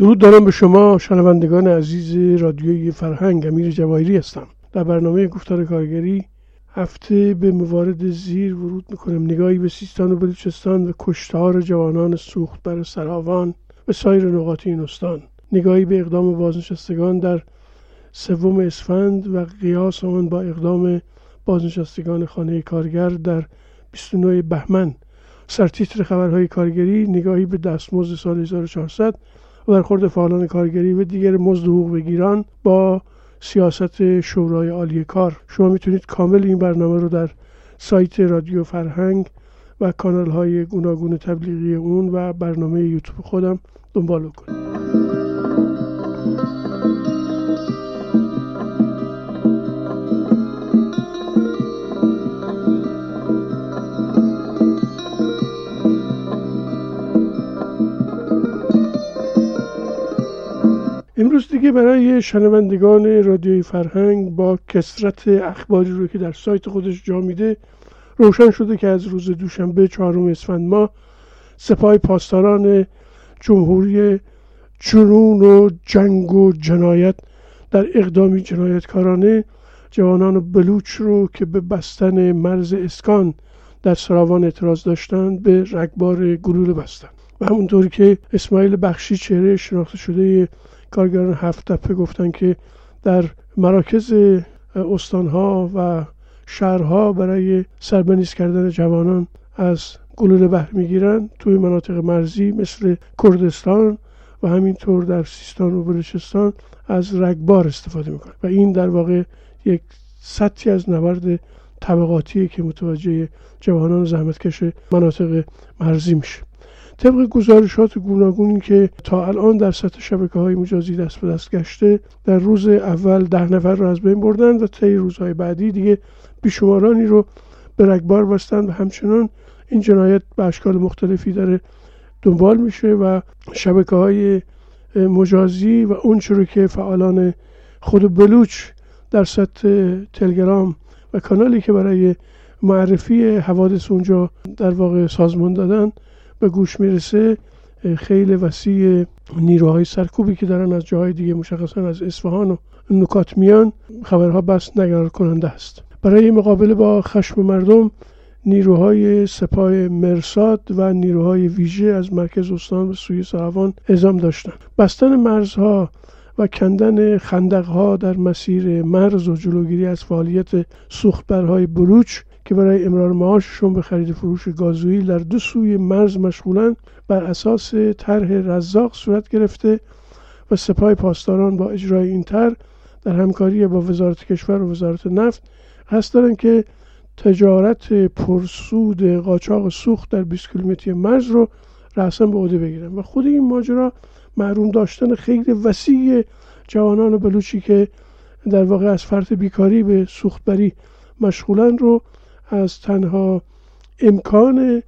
درود دارم به شما شنوندگان عزیز رادیوی فرهنگ امیر جواهری هستم. در برنامه گفتار کارگری هفته به موارد زیر ورود می‌کنم. نگاهی به سیستان و بلوچستان و کشتار جوانان سوخت بر سراوان و سایر نقاط این استان. نگاهی به اقدام بازنشستگان در سوم اسفند و قیاس آن با اقدام بازنشستگان خانه کارگر در 29 بهمن. سرتیتر خبرهای کارگری نگاهی به دستمزد سال 1400 برخورد فعالان کارگری و دیگر مزد حقوق بگیران با سیاست شورای عالی کار. شما می‌تونید کامل این برنامه رو در سایت رادیو فرهنگ و کانال های گوناگون تبلیغی اون و برنامه یوتیوب خودم دنبال کنید امروز دیگه برای شنوندگان رادیوی فرهنگ با کسرت اخباری رو که در سایت خودش جا میده روشن شده که از روز دوشنبه چهارم اسفند ماه سپاه پاسداران جمهوری جنون و جنگ و جنایت در اقدامی جنایتکارانه جوانان بلوچ رو که به بستن مرز اسکان در سراوان اعتراض داشتند به رگبار گلوله بستند. و همونطوری که اسماعیل بخشی چهره شناخته شده کارگران هفت تپه گفتن که در مراکز استانها و شهرها برای سربنیز کردن جوانان از گلوله بهر می‌گیرن. توی مناطق مرزی مثل کردستان و همینطور در سیستان و بلوچستان از رگبار استفاده می‌کنن و این در واقع یک سطحی از نبرد طبقاتیه که متوجه جوانان زحمتکش مناطق مرزی میشه. طبق گزارشات گوناگونی که تا الان در سطح شبکه های مجازی دست به دست گشته در روز اول ده نفر رو از بین بردن و طی روزهای بعدی دیگه بیشمارانی رو به رگبار بستند و همچنان این جنایت به اشکال مختلفی داره دنبال میشه و شبکه های مجازی و اون رو که فعالان خود بلوچ در سطح تلگرام و کانالی که برای معرفی حوادث اونجا در واقع سازمان دادن به گوش می‌رسه خیلی وسیع نیروهای سرکوبی که دارن از جاهای دیگه مشخصا از اصفهان و نکات میان خبرها بس نگران کننده است. برای مقابله با خشم مردم نیروهای سپاه مرساد و نیروهای ویژه از مرکز استان به سوی سراوان اعزام داشتند. بستن مرزها و کندن خندقها در مسیر مرز و جلوگیری از فعالیت سوختبرهای بلوچ که برای امرار معاششون به خرید فروش گازوئیل در دو سوی مرز مشغولند بر اساس طرح رزاق صورت گرفته و سپاه پاسداران با اجرای این طرح در همکاری با وزارت کشور و وزارت نفت هست دارن که تجارت پرسود قاچاق سوخت در 20 کیلومتری مرز رو رأسا به عهده بگیرن و خود این ماجرا محروم داشتن خیلی وسیع جوانان بلوچی که در واقع از فرط بیکاری به سوختبری مشغولن رو از تنها امکان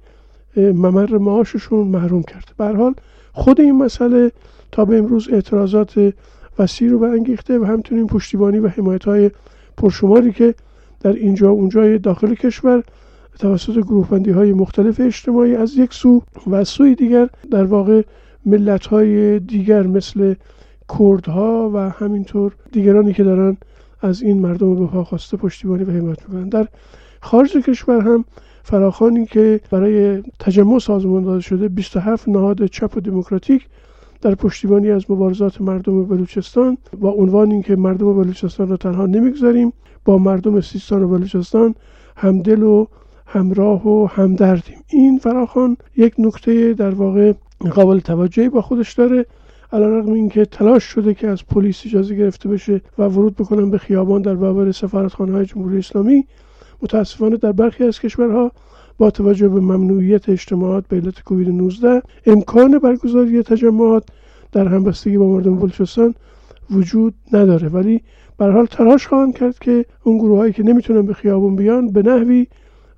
ممر معاششون محروم کرده به حال خود این مسئله تا به امروز اعتراضات وسیع رو برانگیخته و همچنین پشتیبانی و حمایت های پرشماری که در اینجا اونجای داخل کشور توسط گروه های مختلف اجتماعی از یک سو و سوی دیگر در واقع ملت های دیگر مثل کردها و همینطور دیگرانی که دارن از این مردم به خواسته پشتیبانی و حمایت می‌کنن. در خارج کشور هم فراخانی که برای تجمع سازمان داده شده 27 نهاد چپ و دموکراتیک در پشتیبانی از مبارزات مردم بلوچستان با عنوان اینکه مردم بلوچستان را تنها نمی‌گذاریم با مردم سیستان و بلوچستان همدل و همراه و همدردیم. این فراخان یک نکته در واقع قابل توجهی با خودش داره علیرغم اینکه تلاش شده که از پلیس اجازه گرفته بشه و ورود بکنن به خیابان در برابر سفارتخانه های جمهوری اسلامی. متاسفانه در برخی از کشورها با توجه به ممنوعیت اجتماعات به علت کووید 19 امکان برگزاری تجمعات در همبستگی با مردم بلوچستان وجود نداره. ولی به حال تلاش خواهند کرد که اون گروه هایی که نمی‌تونن به خیابون بیان به نحوی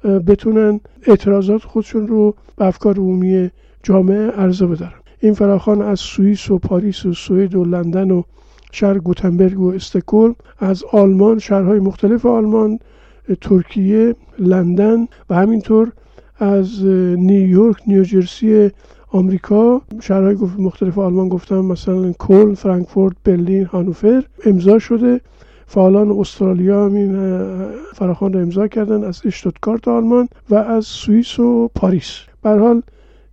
بتونن اعتراضات خودشون رو به افکار عمومی جامعه عرضه بدارن. این فراخان از سوئیس و پاریس و سوئد و لندن و شهر گوتنبرگ و استکهلم از آلمان شهرهای مختلف آلمان ترکیه لندن و همینطور از نیویورک نیوجرسی آمریکا. شهرهای مختلف آلمان گفتم مثلا کل فرانکفورت برلین هانوفر امضا شده. فعالان استرالیا هم این فراخوان را امضا کردن از اشتوتگارت آلمان و از سوئیس و پاریس. به حال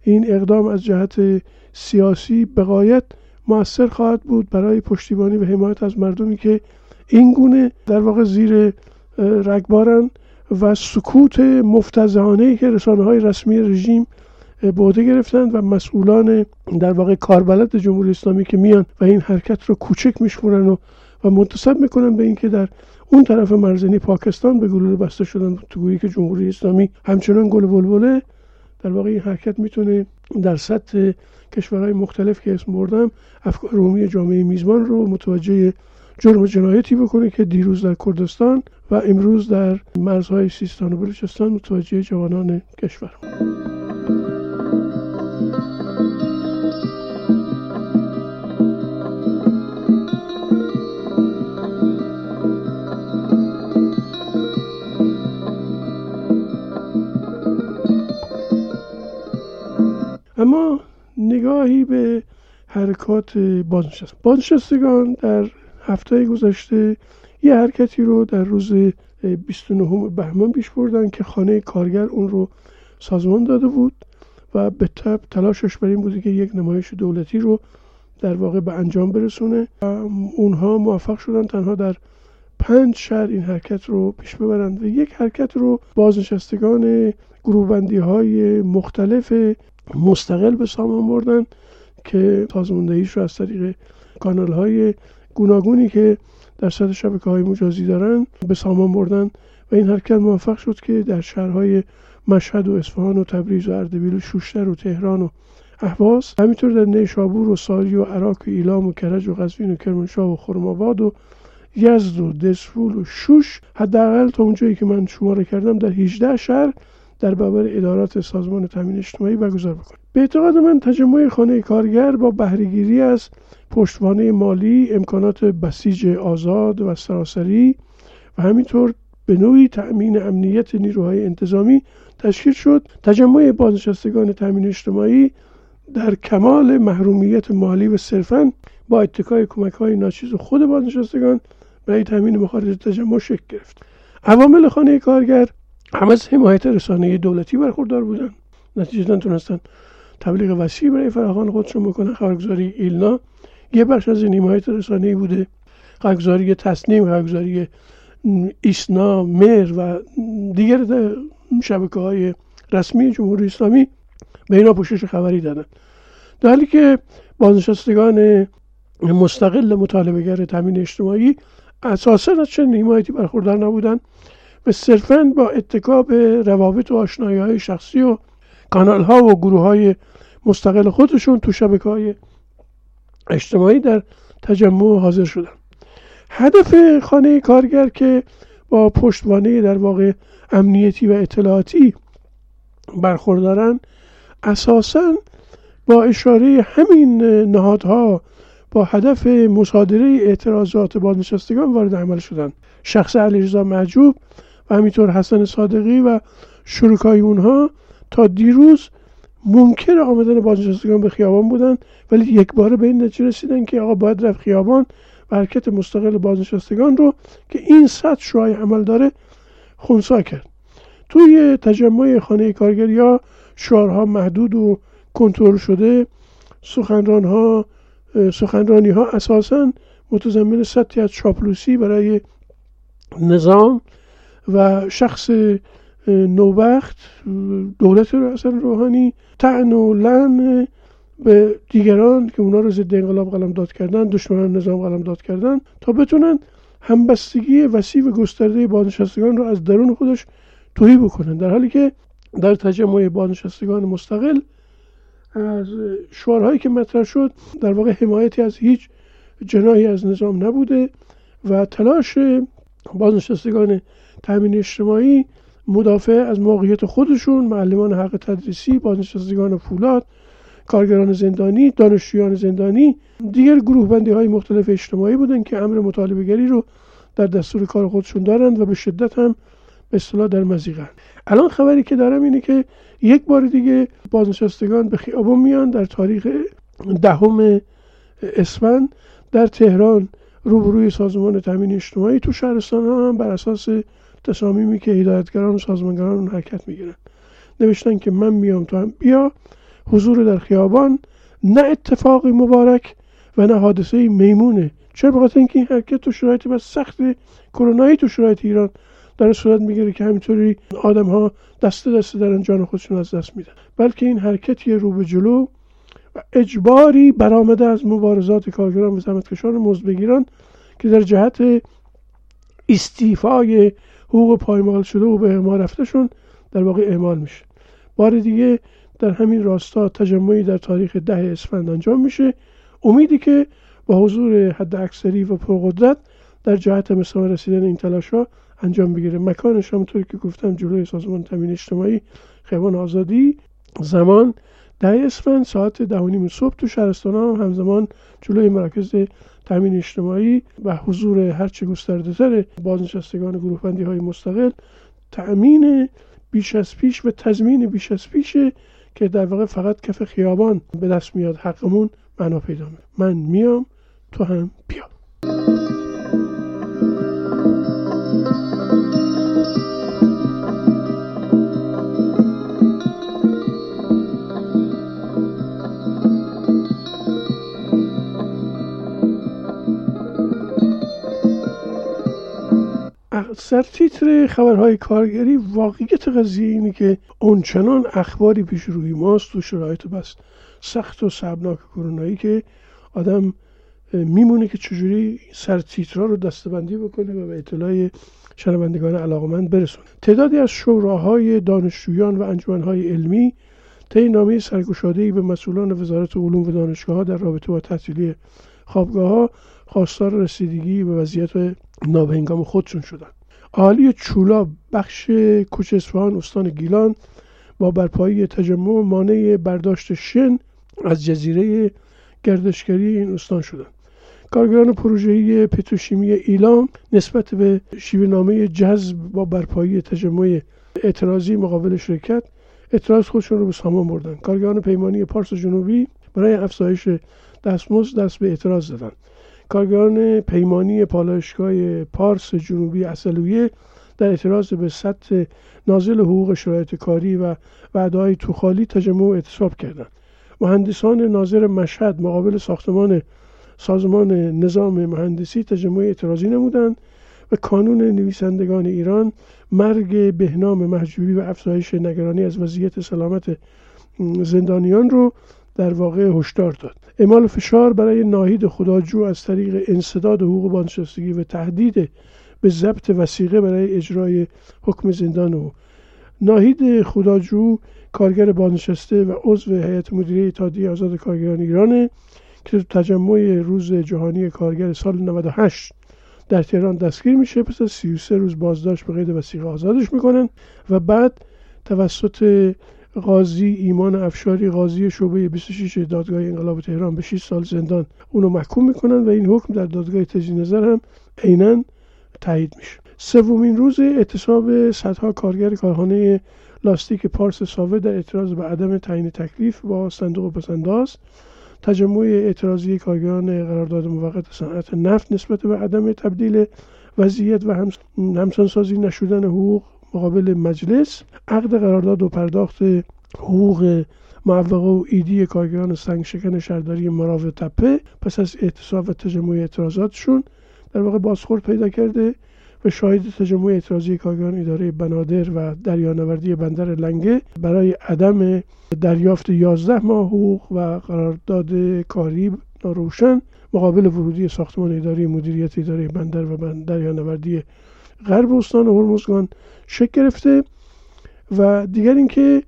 این اقدام از جهت سیاسی بقایت موثر خواهد بود برای پشتیبانی و حمایت از مردمی که این گونه در واقع زیر رگبارن و سکوت مفتزهانه که رسانه های رسمی رژیم بوده گرفتند و مسئولان در واقع کاربلد جمهوری اسلامی که میان و این حرکت رو کوچک میشمونن و و منتصب می‌کنن به اینکه در اون طرف مرزنی پاکستان به گلوله بسته شدن تو گویی که جمهوری اسلامی همچنان گل بلبله در واقع این حرکت می‌تونه در سطح کشورهای مختلف که اسم بردم افکار عمومی جامعه میزبان رو متوجه جرم جنایتی بکنه که دیروز در کردستان و امروز در مرزهای سیستان و بلوچستان متوجه جوانان کشور. اما نگاهی به حرکات بازنشست بازنشستگان در هفته گذشته یه حرکتی رو در روز 29 بهمن پیش بردن که خانه کارگر اون رو سازمان داده بود و به تب تلاشش بر این بوده که یک نمایش دولتی رو در واقع به انجام برسونه. و اونها موفق شدن تنها در پنج شهر این حرکت رو پیش ببرند و یک حرکت رو بازنشستگان گروهبندی های مختلف مستقل به سامان بردن که سازماندهیش رو از طریق کانال های گوناگونی که در سطح شبکه های مجازی دارن به سامان بردن و این حرکت موفق شد که در شهرهای مشهد و اصفهان و تبریز و اردبیل و شوشتر و تهران و اهواز همینطور در نیشابور و ساری و عراق و ایلام و کرج و قزوین و کرمانشاه و خرم‌آباد و یزد و دسفول و شوش حداقل تا اونجایی که من شماره کردم در 18 شهر در برابر ادارات سازمان تامین اجتماعی برگزار بکنید به اعتقاد من تجمع خانه کارگر با بهرهگیری از پشتوانه مالی امکانات بسیج آزاد و سراسری و همینطور به نوعی تأمین امنیت نیروهای انتظامی تشکیل شد. تجمع بازنشستگان تامین اجتماعی در کمال محرومیت مالی و صرفا با اتکای کمک های ناچیز خود بازنشستگان برای تامین مخارج تجمع شکل گرفت. عوامل خانه کارگر هم از حمایت رسانه دولتی برخوردار بودن. نتیجه تونستن تبلیغ وسیع برای فراخان خودشون بکنن. خبرگزاری ایلنا یه بخش از این حمایت رسانه بوده. خبرگزاری تصنیم خبرگزاری ایسنا مر و دیگر شبکه های رسمی جمهوری اسلامی به اینا پوشش خبری دادن. در حالی که بازنشستگان مستقل مطالبهگر تامین اجتماعی اساسا از چنین حمایتی برخوردار نبودن. و صرفا با اتکا به روابط و آشنایی های شخصی و کانال ها و گروه های مستقل خودشون تو شبکه های اجتماعی در تجمع حاضر شدن. هدف خانه کارگر که با پشتوانه در واقع امنیتی و اطلاعاتی برخوردارن اساسا با اشاره همین نهادها با هدف مصادره اعتراضات بازنشستگان وارد عمل شدن. شخص علیرضا معجوب همینطور حسن صادقی و شرکای اونها تا دیروز ممکن آمدن بازنشستگان به خیابان بودن ولی یک باره به این نتیجه رسیدن که آقا باید رفت خیابان و حرکت مستقل بازنشستگان رو که این سطح شوهای عمل داره خونسا کرد. توی تجمع خانه کارگر یا شعارها محدود و کنترل شده سخنران ها سخنرانی ها اساسا متضمن سطحی از چاپلوسی برای نظام و شخص نوبخت دولت حسن روحانی تعن و لن به دیگران که اونا رو ضد انقلاب قلم داد کردن دشمنان نظام قلم داد کردن تا بتونن همبستگی وسیع و گسترده بازنشستگان رو از درون خودش توهی بکنن. در حالی که در تجمع بازنشستگان مستقل از شعارهایی که مطرح شد در واقع حمایتی از هیچ جناهی از نظام نبوده و تلاش بازنشستگان تامین اجتماعی مدافع از موقعیت خودشون معلمان حق تدریسی بازنشستگان فولاد کارگران زندانی دانشجویان زندانی دیگر گروه بندی های مختلف اجتماعی بودن که امر مطالبه گری رو در دستور کار خودشون دارند و به شدت هم به اصطلاح در مزیقن الان خبری که دارم اینه که یک بار دیگه بازنشستگان به خیابون میان در تاریخ دهم اسفند در تهران روبروی سازمان تامین اجتماعی تو شهرستان هم بر اساس تصامیمی که هدایتگران و سازمانگران حرکت می‌گیرن نوشتن که من میام تو هم بیا حضور در خیابان نه اتفاقی مبارک و نه حادثه میمونه. چرا؟ بخاطر اینکه این حرکت تو شرایط بس سخت کرونایی تو شرایط ایران در صورت می‌گیره که همینطوری آدم ها دسته دسته دارن جان خودشون از دست میدن. بلکه این حرکت یه رو به جلو و اجباری برآمده از مبارزات کارگران و زحمتکشان مزد بگیران که در جهت استیفای حقوق پایمال شده و به اعمال رفتهشون در واقع اعمال میشه. بار دیگه در همین راستا تجمعی در تاریخ ده اسفند انجام میشه. امیدی که با حضور حد اکثری و پرقدرت در جهت مثلا رسیدن این تلاش ها انجام بگیره. مکانش همونطور که گفتم جلوی سازمان تامین اجتماعی خیابان آزادی زمان ده اسفند ساعت ده و نیم صبح تو شهرستان هم همزمان جلوی مراکز تامین اجتماعی و حضور هرچه گسترده تر بازنشستگان گروه بندی های مستقل تأمین بیش از پیش و تضمین بیش از پیشه که در واقع فقط کف خیابان به دست میاد حقمون معنا پیدا من میام تو هم بیا. تیتر خبرهای کارگری واقعیت قضیه اینه که اونچنان اخباری پیش روی ماست تو شرایط بس. سخت و سبناک کرونایی که آدم میمونه که چجوری سرتیترها رو دستبندی بکنه و به اطلاع شنوندگان علاقمند برسونه. تعدادی از شوراهای دانشجویان و انجمنهای علمی طی نامه سرگشادهای به مسئولان وزارت علوم و دانشگاه ها در رابطه با تحصیلی خوابگاه ها خواستار رسیدگی به وضعیت نابهنگام خودشون شدن عالی چولا بخش کوچ استان گیلان با برپایی تجمع مانع برداشت شن از جزیره گردشگری این استان شدند کارگران پروژه‌ای پتروشیمی ایلام نسبت به شیوه نامه جذب با برپایی تجمع اعتراضی مقابل شرکت اعتراض خودشون رو به سامان بردن. کارگران پیمانی پارس جنوبی برای افزایش دستمزد دست به اعتراض زدند کارگران پیمانی پالایشگاه پارس جنوبی اصلویه در اعتراض به سطح نازل حقوق شرایط کاری و وعدههای توخالی تجمع و اعتصاب کردند. مهندسان ناظر مشهد مقابل ساختمان سازمان نظام مهندسی تجمع اعتراضی نمودند و کانون نویسندگان ایران مرگ بهنام محجوبی و افزایش نگرانی از وضعیت سلامت زندانیان رو در واقع هشدار داد. اعمال فشار برای ناهید خداجو از طریق انصداد حقوق بازنشستگی و تهدید به ضبط وسیقه برای اجرای حکم زندان او. ناهید خداجو کارگر بازنشسته و عضو هیئت مدیره اتحادیه آزاد کارگران ایرانه که تو تجمع روز جهانی کارگر سال 98 در تهران دستگیر میشه پس از 33 روز بازداشت به قید وسیقه آزادش می‌کنن و بعد توسط قاضی ایمان افشاری قاضی شعبه 26 دادگاه انقلاب تهران به 6 سال زندان اونو محکوم می‌کنن و این حکم در دادگاه تجدید نظر هم عینا تایید میشه. سومین روز اعتصاب صدها کارگر کارخانه لاستیک پارس ساوه در اعتراض به عدم تعیین تکلیف با صندوق پسنداز تجمع اعتراضی کارگران قرارداد موقت صنعت نفت نسبت به عدم تبدیل وضعیت و همسانسازی نشدن حقوق مقابل مجلس عقد قرارداد و پرداخت حقوق معوقه و ایدی کارگران سنگ شکن شهرداری مراو تپه پس از اعتصاب و تجمع اعتراضاتشون در واقع بازخورد پیدا کرده و شاهد تجمع اعتراضی کارگران اداره بنادر و دریانوردی بندر لنگه برای عدم دریافت 11 ماه حقوق و قرارداد کاری ناروشن مقابل ورودی ساختمان اداره مدیریت اداره بندر و دریانوردی غرب استان هرمزگان شکل گرفته و دیگر اینکه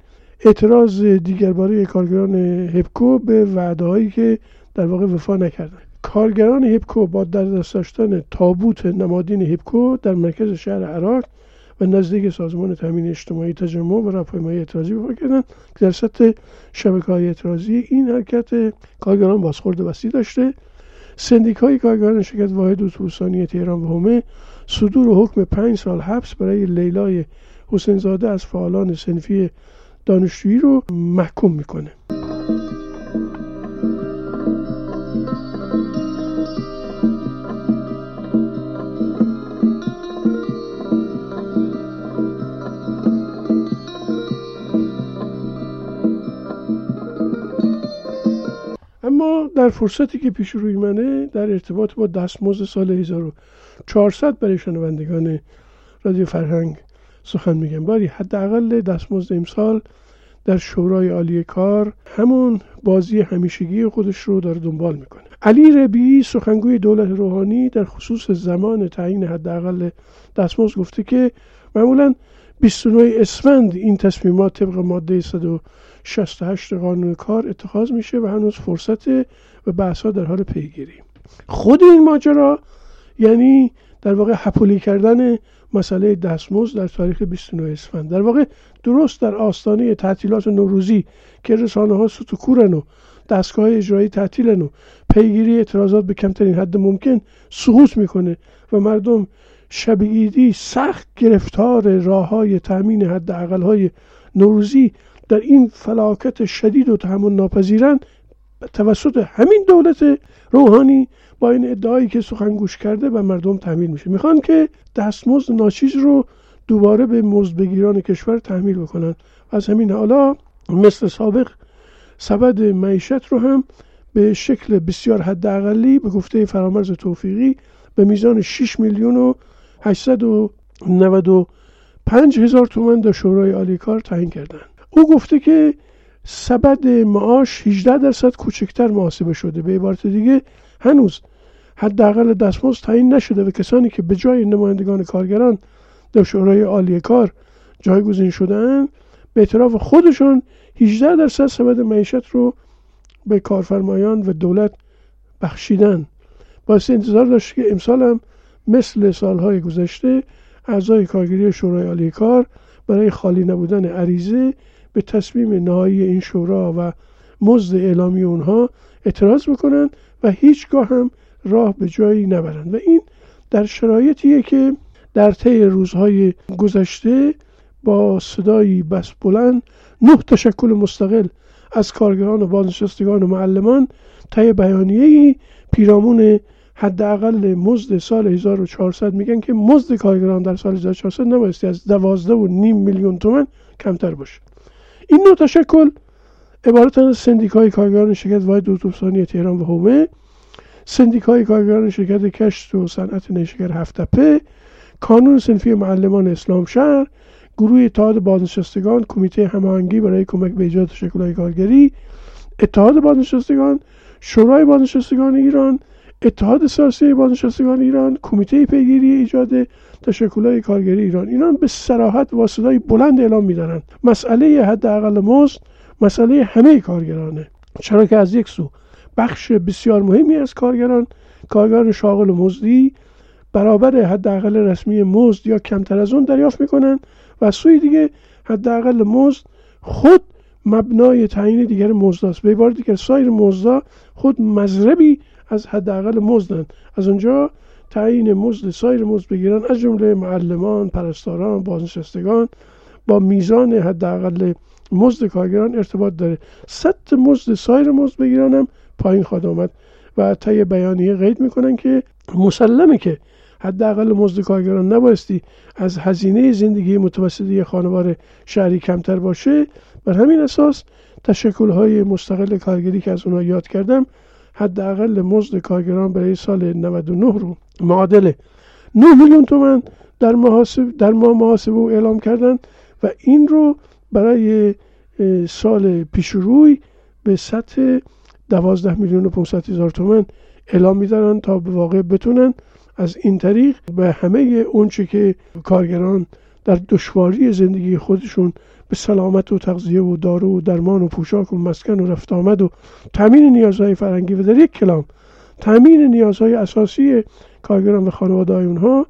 اعتراض دیگر باره کارگران هپکو به وعده هایی که در واقع وفا نکردن. کارگران هپکو با در دست داشتن تابوت نمادین هپکو در مرکز شهر عراق و نزدیک سازمان تامین اجتماعی تجمع و راهپیمایی اعتراضی بپا کردن که در سطح شبکه های اعتراضی این حرکت کارگران بازخورد وسیع داشته. سندیکای کارگران شرکت واحد اتوبوسانی تهران و هومه صدور حکم پنج سال حبس برای لیلای حسینزاده از فعالان سنفی دانشجویی رو محکوم می‌کنه. در فرصتی که پیش روی منه در ارتباط با دستمزد سال 1400 برای شنوندگان رادیو فرهنگ سخن میگم. باری حداقل دستمزد امسال در شورای عالی کار همون بازی همیشگی خودش رو داره دنبال می‌کنه. علی ربی سخنگوی دولت روحانی در خصوص زمان تعیین حداقل دستمزد گفته که معمولا 29 اسفند این تصمیمات طبق ماده 168 قانون کار اتخاذ میشه و هنوز فرصت و بحث در حال پیگیری. خود این ماجرا یعنی در واقع حپولی کردن مسئله دستمزد در تاریخ 29 اسفند. در واقع درست در آستانه تعطیلات نوروزی که رسانه ها ستوکورن و دستگاه اجرایی تعطیلن و پیگیری اعتراضات به کمترین حد ممکن سقوط می‌کنه و مردم شب ایدی سخت گرفتار راه های تأمین حد های نوروزی در این فلاکت شدید و تحمل ناپذیرند توسط همین دولت روحانی با این ادعایی که سخنگوش کرده و مردم تحمیل میشه. می‌خوان که دستمزد ناچیز رو دوباره به مزدبگیران کشور تحمیل بکنن از همین حالا مثل سابق سبد معیشت رو هم به شکل بسیار حداقلی به گفته فرامرز توفیقی به میزان 6 میلیون و 895 هزار تومن در شورای عالی کار تعیین کردن او گفته که سبد معاش 18 درصد کوچکتر محاسبه شده. به عبارت دیگه هنوز حداقل دستمزد تعیین نشده و کسانی که به جای نمایندگان کارگران در شورای عالی کار جایگزین شدن به اعتراف خودشون 18 درصد سبد معیشت رو به کارفرمایان و دولت بخشیدن. باعث انتظار داشت که امسال هم مثل سالهای گذشته اعضای کارگری شورای عالی کار برای خالی نبودن عریضه به تصمیم نهایی این شورا و مزد اعلامی اونها اعتراض بکنن و هیچگاه هم راه به جایی نبرند. و این در شرایطیه که در طی روزهای گذشته با صدایی بس بلند نه تشکل مستقل از کارگران و بازنشستگان و معلمان طی بیانیه‌ای پیرامون حداقل مزد سال 1400 میگن که مزد کارگران در سال 1400 نبایستی از دوازده و نیم میلیون تومن کمتر باشه. این نوع تشکل عبارت از سندیکای کارگران شرکت واحد اتوبوسانی تهران و هومه. سندیکای کارگران شرکت کشت و صنعت نیشگر هفتپه. کانون سنفی معلمان اسلام شهر. گروه اتحاد بازنشستگان کمیته هماهنگی برای کمک به ایجاد تشکلهای کارگری. اتحاد بازنشستگان شورای بازنشستگان ایران. اتحاد سیاسی بازنشستگان ایران کمیته پیگیری ایجاد تشکلهای کارگری ایران. اینا به سراحت صدای بلند اعلام میدارند مسئله حداقل مزد مسئله همه کارگرانه. چرا که از یک سو بخش بسیار مهمی از کارگران کارگران شاغل و مزدی برابر حداقل رسمی مزد یا کمتر از اون دریافت می‌کنن و سوی دیگه حداقل مزد خود مبنای تعیین دیگر مزد است به عبارت دیگر سایر مزدا خود مذربی از حداقل مزدن. از اونجا تعیین مزد سایر مزد بگیرن از جمله معلمان پرستاران بازنشستگان. با میزان حداقل مزد کارگران ارتباط داره. ست مزد سایر مزد بگیرن هم پایین خواهد آمد. و طی بیانیه قید می‌کنن که مسلمه که حداقل مزد کارگران نبایستی از هزینه زندگی متوسطی خانوار شهری کمتر باشه. بر همین اساس تشکل های مستقل کارگری که از اونها یاد کردم حداقل مزد کارگران برای سال 99 رو معادل 9 میلیون تومن در محاسب در ماه محاسبه و اعلام کردن و این رو برای سال پیش روی به سطح 12 میلیون و 500 هزار تومن اعلام میدارن تا به واقع بتونن از این طریق به همه اونچه که کارگران در دشواری زندگی خودشون به سلامت و تغذیه و دارو و درمان و پوشاک و مسکن و رفت آمد و تامین نیازهای فرنگی و در یک کلام تامین نیازهای اساسی کارگران و خانواده اونها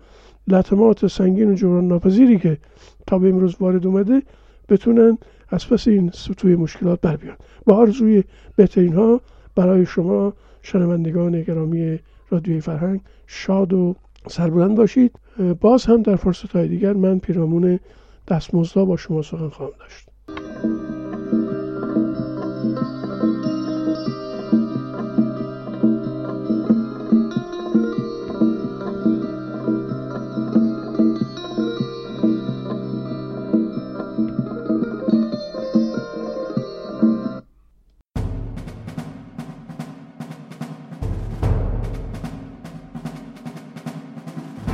لطمات سنگین و جبران ناپذیری که تا به امروز وارد اومده بتونن از پس این سطوی مشکلات بر بیان. با آرزوی بهترین ها برای شما شنوندگان گرامی رادیوی فرهنگ شاد و سربلند باشید. باز هم در فرصت های دیگر من پیرامون دستمزدا با شما سخن خواهم داشت.